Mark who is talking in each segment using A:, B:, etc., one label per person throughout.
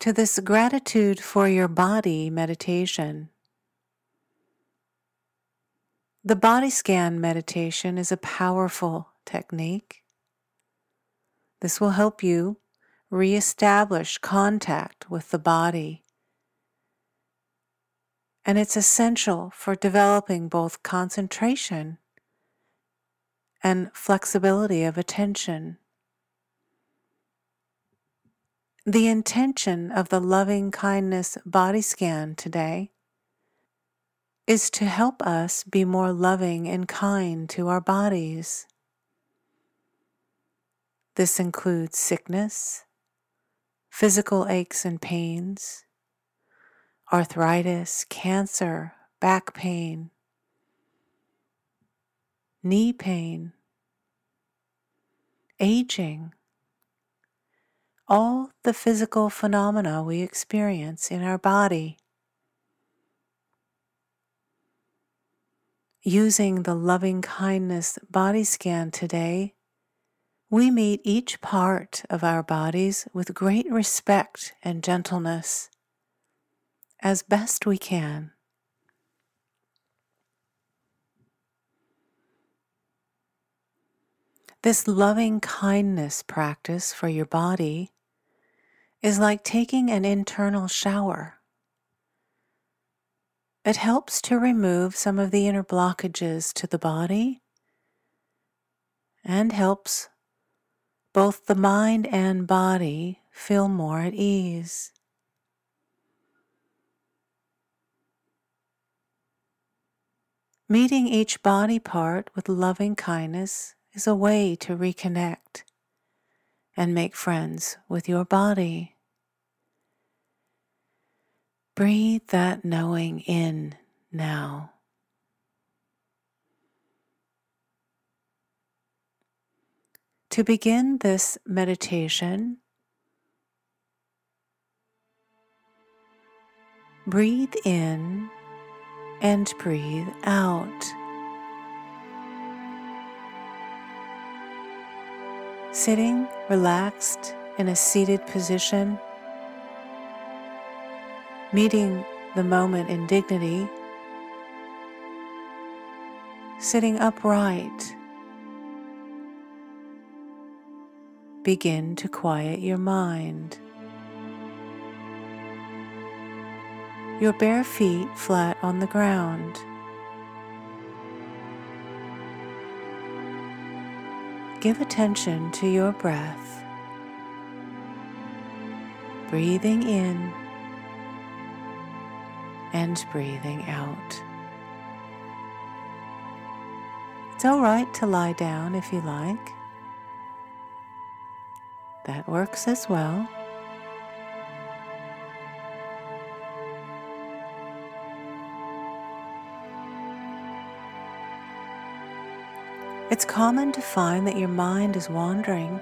A: to this gratitude for your body meditation. The body scan meditation is a powerful technique. This will help you reestablish contact with the body. And it's essential for developing both concentration and flexibility of attention. The intention of the loving kindness body scan today is to help us be more loving and kind to our bodies. This includes sickness, physical aches and pains, arthritis, cancer, back pain, knee pain, aging all the physical phenomena we experience in our body. Using the loving kindness body scan today, we meet each part of our bodies with great respect and gentleness as best we can. This loving kindness practice for your body is like taking an internal shower. It helps to remove some of the inner blockages to the body and helps both the mind and body feel more at ease. Meeting each body part with loving kindness is a way to reconnect and make friends with your body. Breathe that knowing in now. To begin this meditation, breathe in and breathe out. Sitting relaxed in a seated position meeting the moment in dignity, sitting upright. Begin to quiet your mind. Your bare feet flat on the ground. Give attention to your breath. Breathing in and breathing out. It's all right to lie down if you like. That works as well. It's common to find that your mind is wandering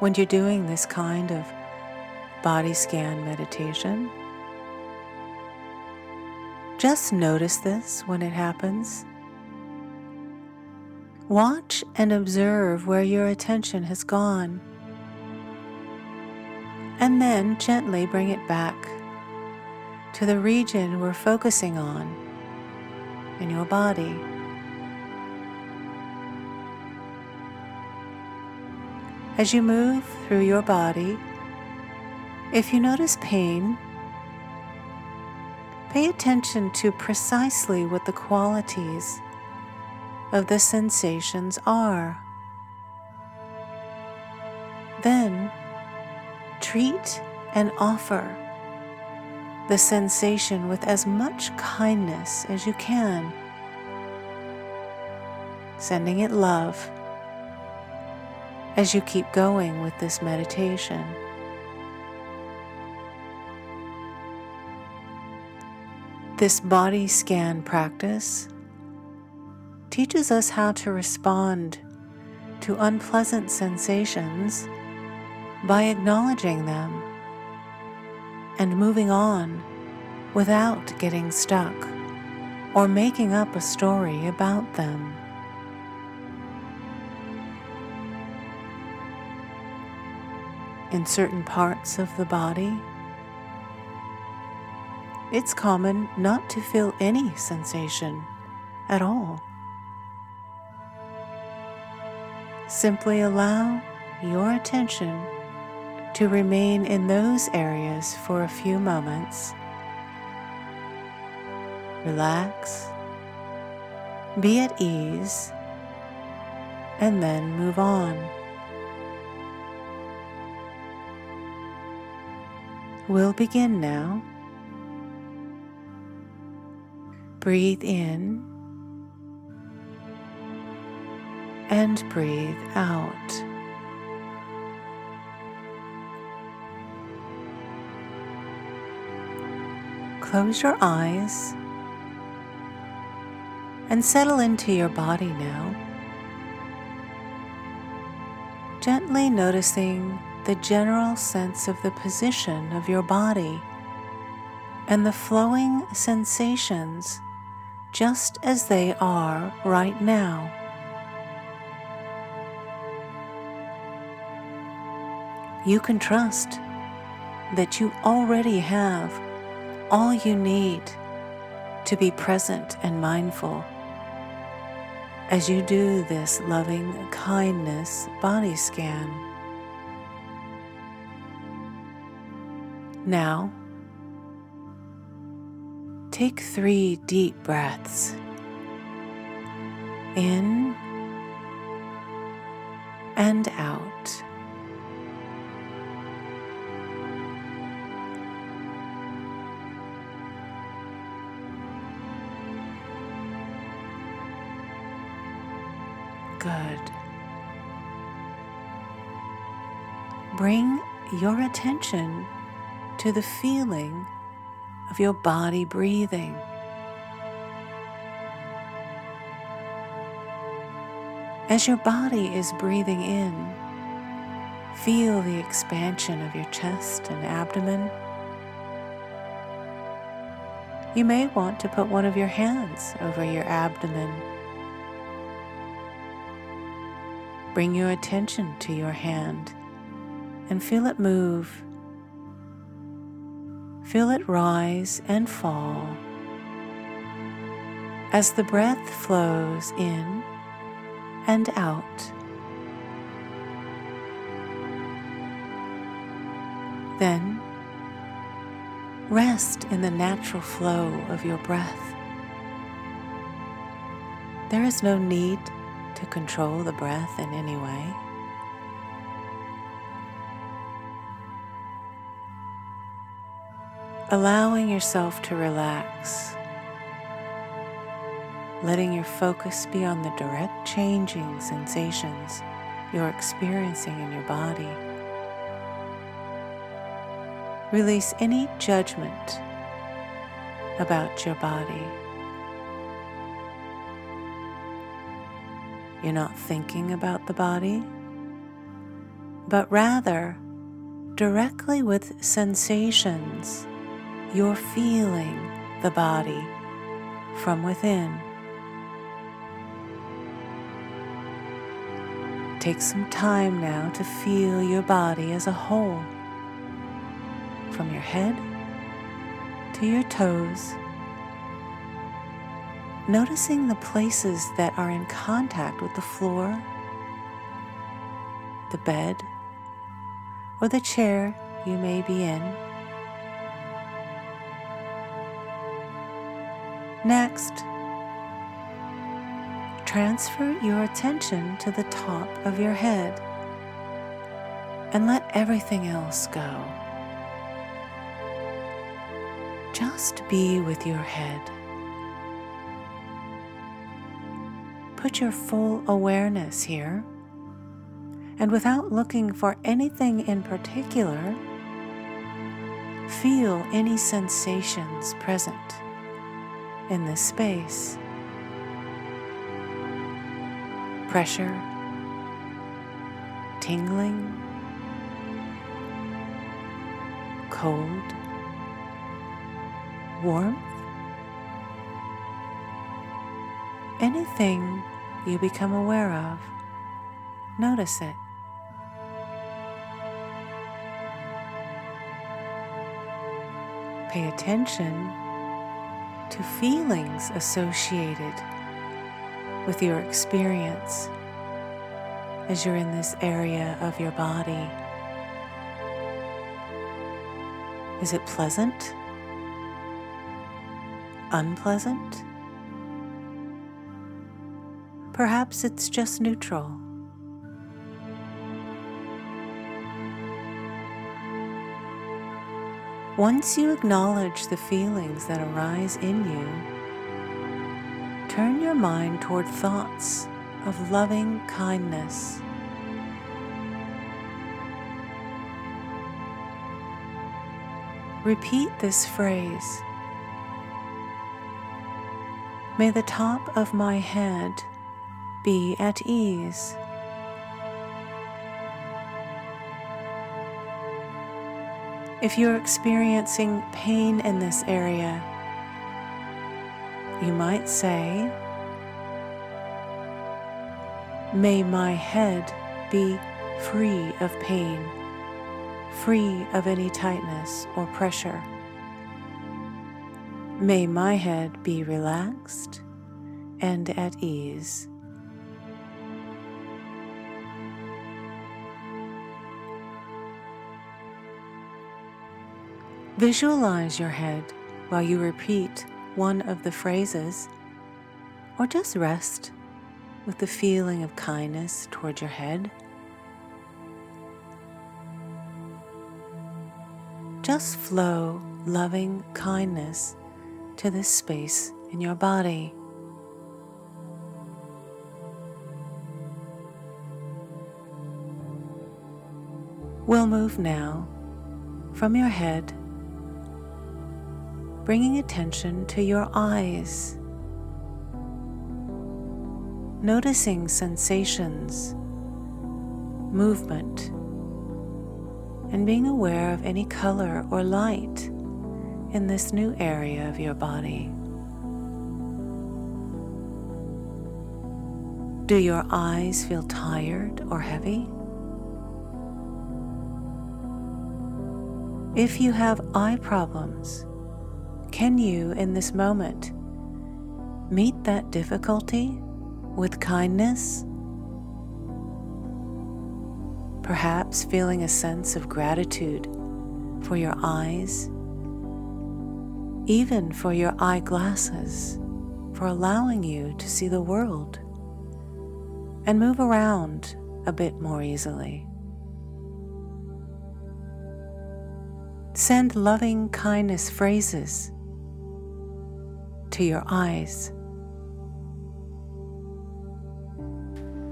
A: when you're doing this kind of body scan meditation. Just notice this when it happens. Watch and observe where your attention has gone. And then gently bring it back to the region we're focusing on in your body. As you move through your body, if you notice pain, Pay attention to precisely what the qualities of the sensations are. Then treat and offer the sensation with as much kindness as you can, sending it love as you keep going with this meditation. This body scan practice teaches us how to respond to unpleasant sensations by acknowledging them and moving on without getting stuck or making up a story about them. In certain parts of the body, it's common not to feel any sensation at all. Simply allow your attention to remain in those areas for a few moments. Relax, be at ease, and then move on. We'll begin now. Breathe in and breathe out. Close your eyes and settle into your body now. Gently noticing the general sense of the position of your body and the flowing sensations just as they are right now. you can trust that you already have all you need to be present and mindful as you do this loving kindness body scan. Now, take three deep breaths in and out. Good. Bring your attention to the feeling of your body breathing. As your body is breathing in, feel the expansion of your chest and abdomen. You may want to put one of your hands over your abdomen Bring your attention to your hand and feel it move. Feel it rise and fall as the breath flows in and out. Then rest in the natural flow of your breath. There is no need to control the breath in any way. Allowing yourself to relax, letting your focus be on the direct changing sensations you're experiencing in your body. Release any judgment about your body. You're not thinking about the body, but rather directly with sensations, you're feeling the body from within. Take some time now to feel your body as a whole, from your head to your toes noticing the places that are in contact with the floor, the bed, or the chair you may be in. Next, transfer your attention to the top of your head and let everything else go. Just be with your head. Put your full awareness here. And without looking for anything in particular, feel any sensations present in this space. Pressure, tingling, cold, warmth, anything you become aware of, notice it. Pay attention to feelings associated with your experience as you're in this area of your body. Is it pleasant? Unpleasant? Perhaps it's just neutral. Once you acknowledge the feelings that arise in you, turn your mind toward thoughts of loving kindness. Repeat this phrase. May the top of my head be at ease. If you're experiencing pain in this area, you might say, May my head be free of pain, free of any tightness or pressure. May my head be relaxed and at ease. Visualize your head while you repeat one of the phrases, or just rest with the feeling of kindness toward your head. Just flow loving kindness to this space in your body. We'll move now from your head bringing attention to your eyes, noticing sensations, movement, and being aware of any color or light in this new area of your body. Do your eyes feel tired or heavy? If you have eye problems, can you, in this moment, meet that difficulty with kindness? Perhaps feeling a sense of gratitude for your eyes, even for your eyeglasses, for allowing you to see the world and move around a bit more easily. Send loving kindness phrases to your eyes.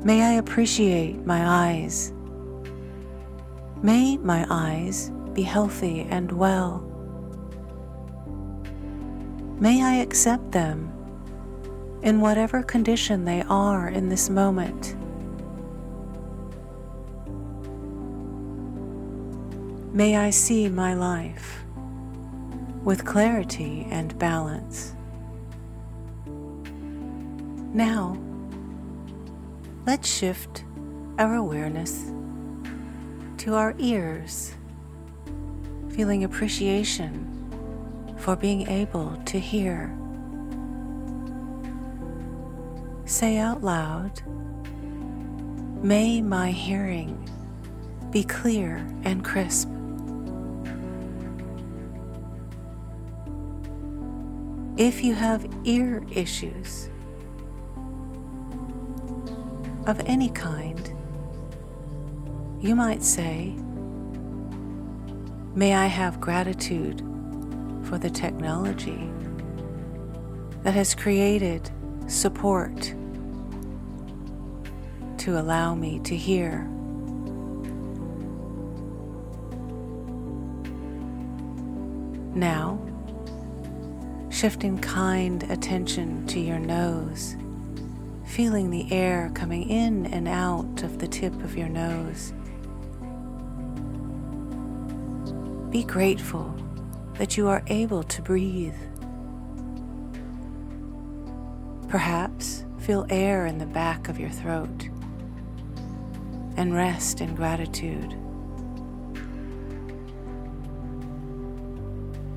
A: May I appreciate my eyes. May my eyes be healthy and well. May I accept them in whatever condition they are in this moment. May I see my life with clarity and balance. Now, let's shift our awareness to our ears, feeling appreciation for being able to hear. Say out loud, May my hearing be clear and crisp. If you have ear issues, of any kind, you might say, May I have gratitude for the technology that has created support to allow me to hear. Now, Shifting kind attention to your nose, feeling the air coming in and out of the tip of your nose. Be grateful that you are able to breathe. Perhaps feel air in the back of your throat and rest in gratitude.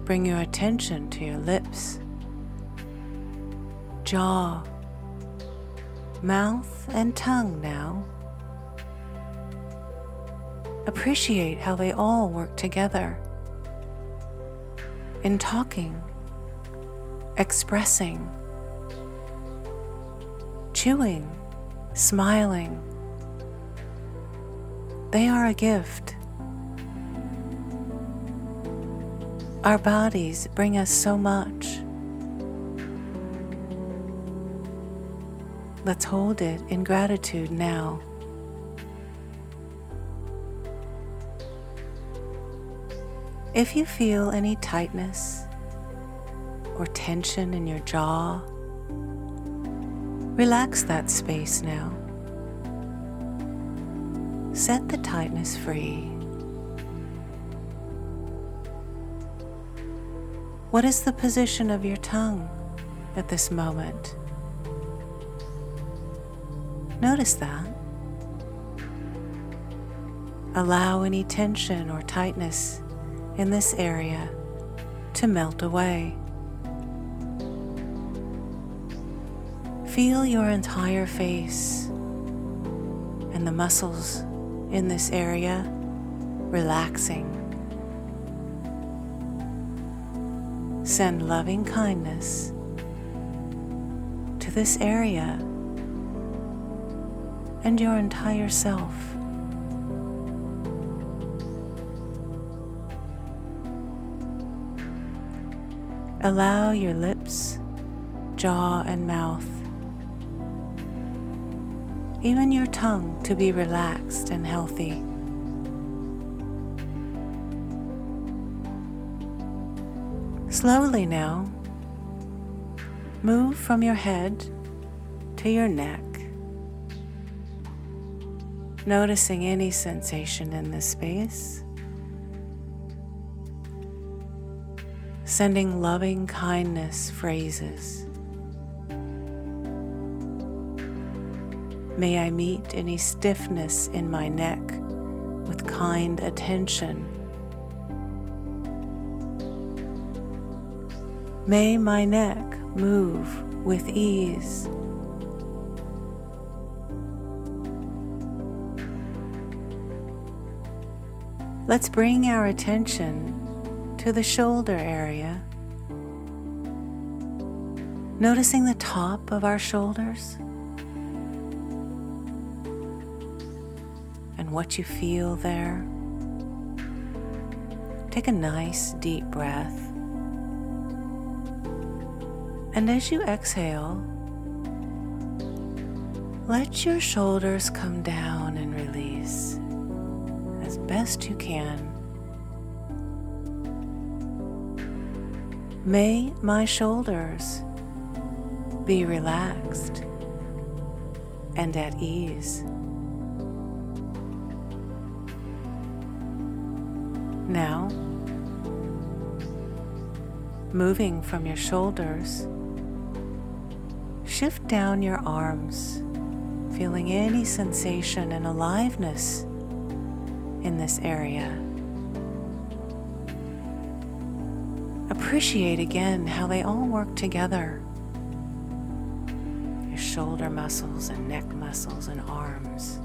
A: Bring your attention to your lips, jaw, mouth, and tongue now. Appreciate how they all work together in talking, expressing, chewing, smiling. They are a gift. Our bodies bring us so much. Let's hold it in gratitude now. If you feel any tightness or tension in your jaw, relax that space now. Set the tightness free. What is the position of your tongue at this moment? Notice that. Allow any tension or tightness in this area to melt away. Feel your entire face and the muscles in this area relaxing. Send loving kindness to this area and your entire self. Allow your lips, jaw, and mouth, even your tongue, to be relaxed and healthy. Slowly now, move from your head to your neck, noticing any sensation in this space. sending loving kindness phrases. May I meet any stiffness in my neck with kind attention. May my neck move with ease. Let's bring our attention to the shoulder area, noticing the top of our shoulders and what you feel there. Take a nice deep breath. And as you exhale, let your shoulders come down and release as best you can. May my shoulders be relaxed and at ease. Now, moving from your shoulders, shift down your arms, feeling any sensation and aliveness in this area. appreciate again how they all work together your shoulder muscles and neck muscles and arms.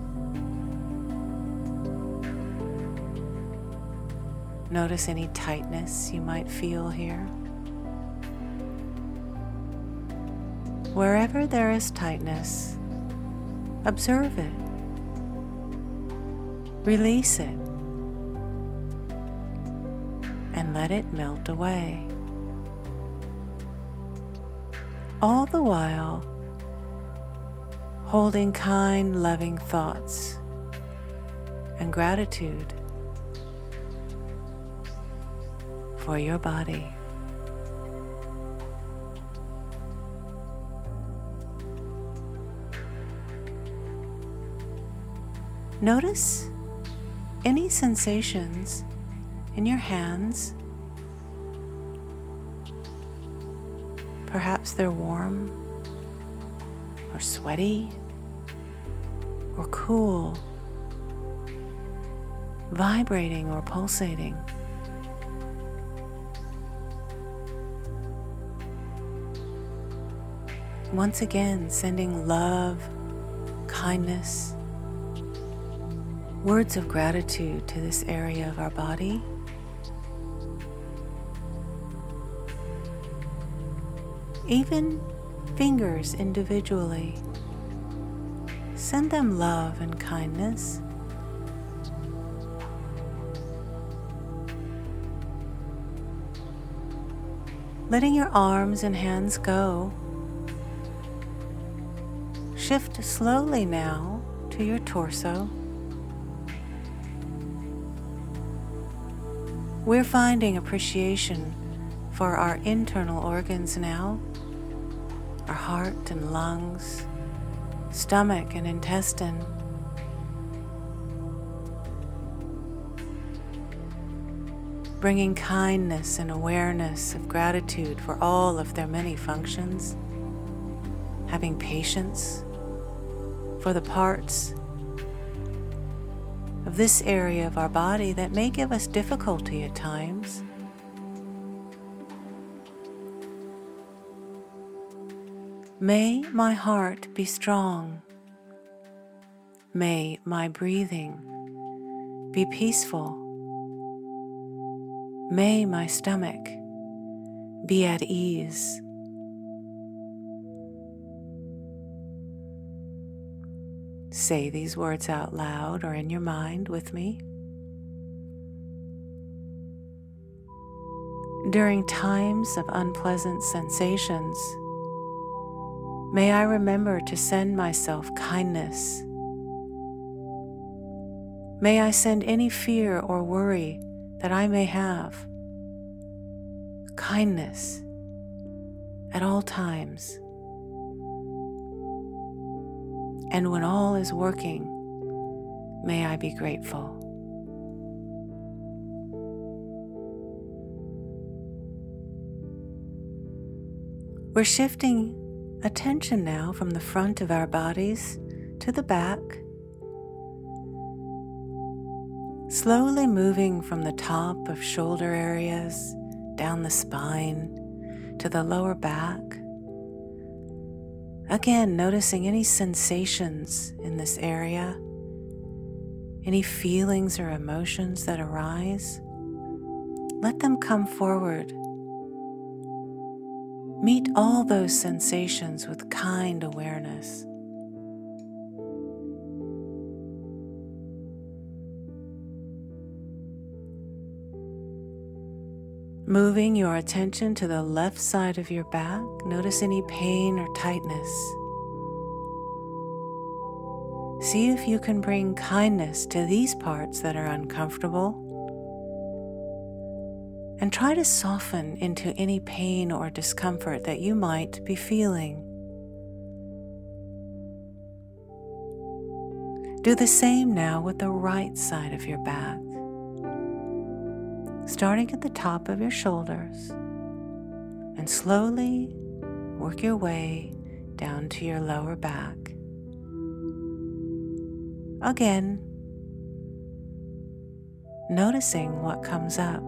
A: Notice any tightness you might feel here. Wherever there is tightness, observe it, Release it and let it melt away. All the while, holding kind, loving thoughts and gratitude for your body. Notice any sensations in your hands. Perhaps they're warm or sweaty or cool, vibrating or pulsating. Once again, sending love, kindness, words of gratitude to this area of our body. Even fingers individually. Send them love and kindness. Letting your arms and hands go. Shift slowly now to your torso. We're finding appreciation for our internal organs now our heart and lungs, stomach and intestine. Bringing kindness and awareness of gratitude for all of their many functions, having patience for the parts of this area of our body that may give us difficulty at times. May my heart be strong. May my breathing be peaceful. May my stomach be at ease. Say these words out loud or in your mind with me. During times of unpleasant sensations, may I remember to send myself kindness. May I send any fear or worry that I may have kindness at all times. And when all is working, may I be grateful. We're shifting attention now from the front of our bodies to the back, slowly moving from the top of shoulder areas down the spine to the lower back Again, noticing any sensations in this area, any feelings or emotions that arise. Let them come forward. Meet all those sensations with kind awareness. Moving your attention to the left side of your back, notice any pain or tightness. See if you can bring kindness to these parts that are uncomfortable. And try to soften into any pain or discomfort that you might be feeling. Do the same now with the right side of your back starting at the top of your shoulders and slowly work your way down to your lower back. Again, noticing what comes up.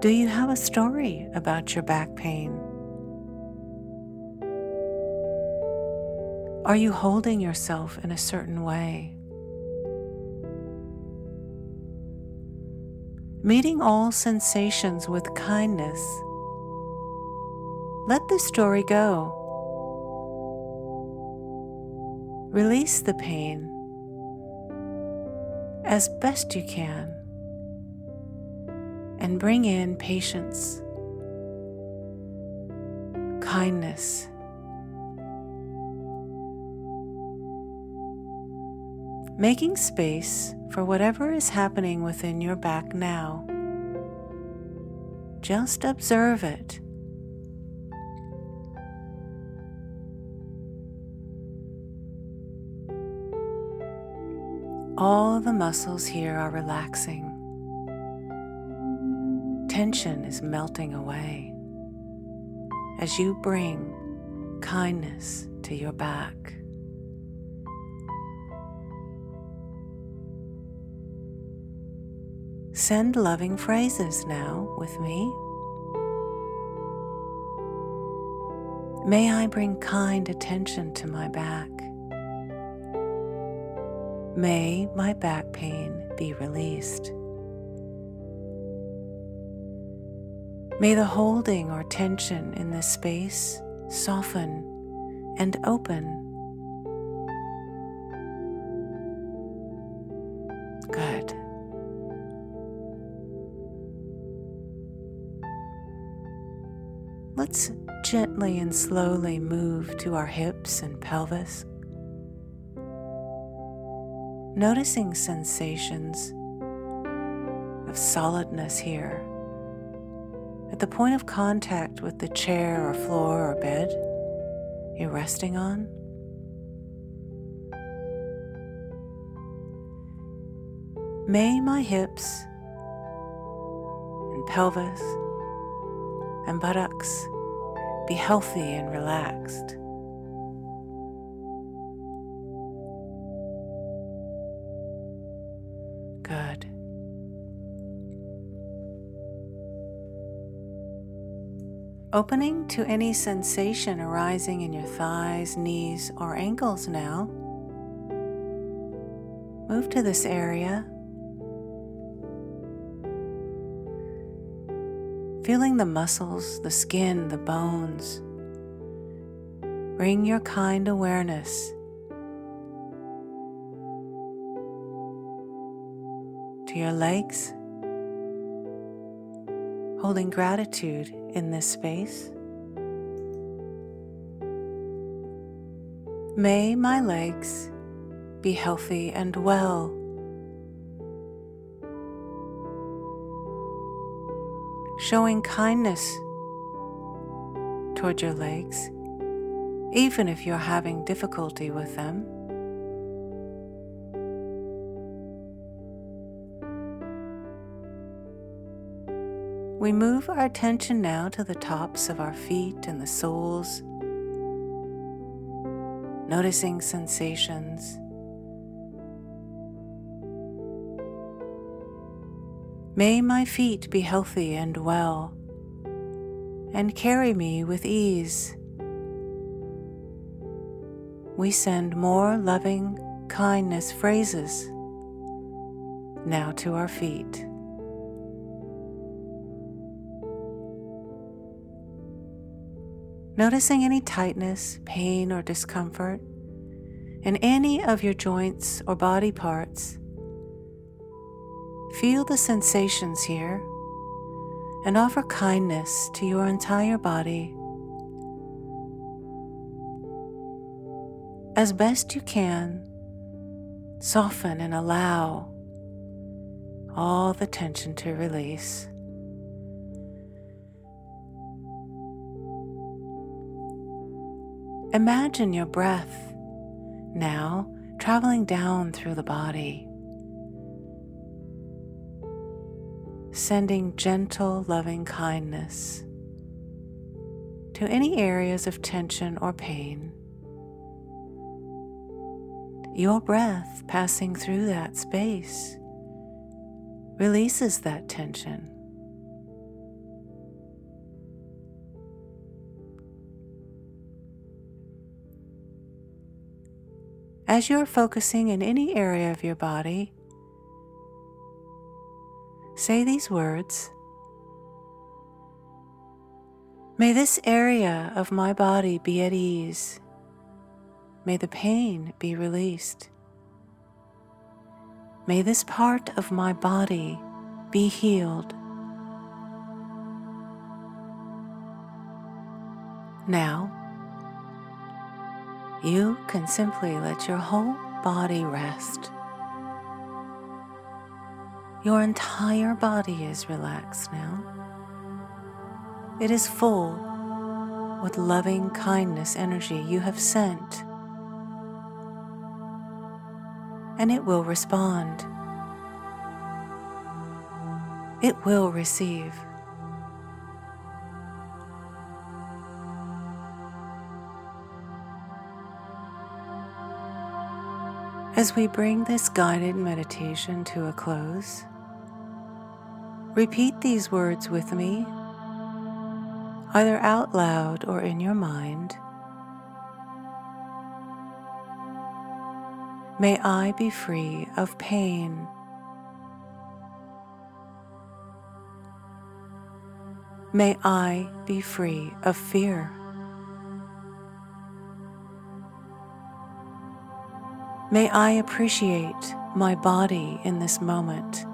A: Do you have a story about your back pain? Are you holding yourself in a certain way? Meeting all sensations with kindness. Let the story go. Release the pain as best you can and bring in patience, kindness, making space for whatever is happening within your back now. Just observe it. All the muscles here are relaxing. Tension is melting away as you bring kindness to your back. Send loving phrases now with me. May I bring kind attention to my back. May my back pain be released. May the holding or tension in this space soften and open. Good. Let's gently and slowly move to our hips and pelvis, noticing sensations of solidness here at the point of contact with the chair or floor or bed you're resting on. May my hips and pelvis and buttocks be healthy and relaxed. Good. Opening to any sensation arising in your thighs, knees, or ankles now. Move to this area feeling the muscles, the skin, the bones. Bring your kind awareness to your legs, holding gratitude in this space. May my legs be healthy and well. Showing kindness toward your legs, even if you're having difficulty with them. We move our attention now to the tops of our feet and the soles, noticing sensations. May my feet be healthy and well, and carry me with ease. We send more loving kindness phrases now to our feet. Noticing any tightness, pain, or discomfort in any of your joints or body parts Feel the sensations here and offer kindness to your entire body. As best you can, soften and allow all the tension to release. Imagine your breath now traveling down through the body. Sending gentle, loving kindness to any areas of tension or pain. Your breath passing through that space releases that tension. As you're focusing in any area of your body, say these words May this area of my body be at ease. May the pain be released. May this part of my body be healed. Now, you can simply let your whole body rest. Your entire body is relaxed now. It is full with loving kindness energy you have sent. and it will respond. It will receive. As we bring this guided meditation to a close, repeat these words with me, either out loud or in your mind. May I be free of pain. May I be free of fear. May I appreciate my body in this moment.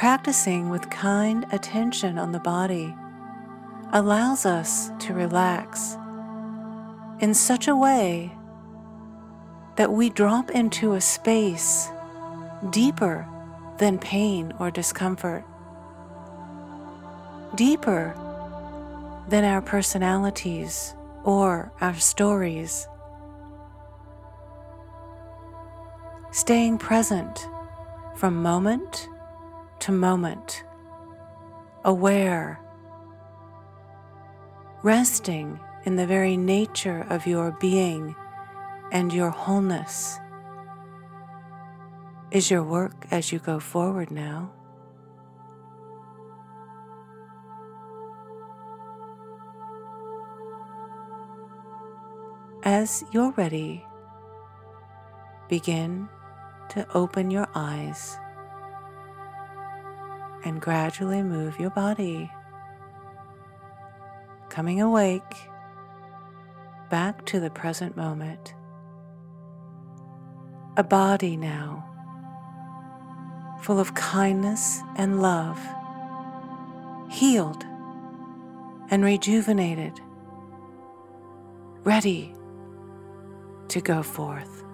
A: Practicing with kind attention on the body allows us to relax in such a way that we drop into a space deeper than pain or discomfort, deeper than our personalities or our stories. Staying present from moment to moment, aware, resting in the very nature of your being and your wholeness is your work as you go forward now. As you're ready, begin to open your eyes and gradually move your body, coming awake back to the present moment. A body now full of kindness and love, healed and rejuvenated, ready to go forth.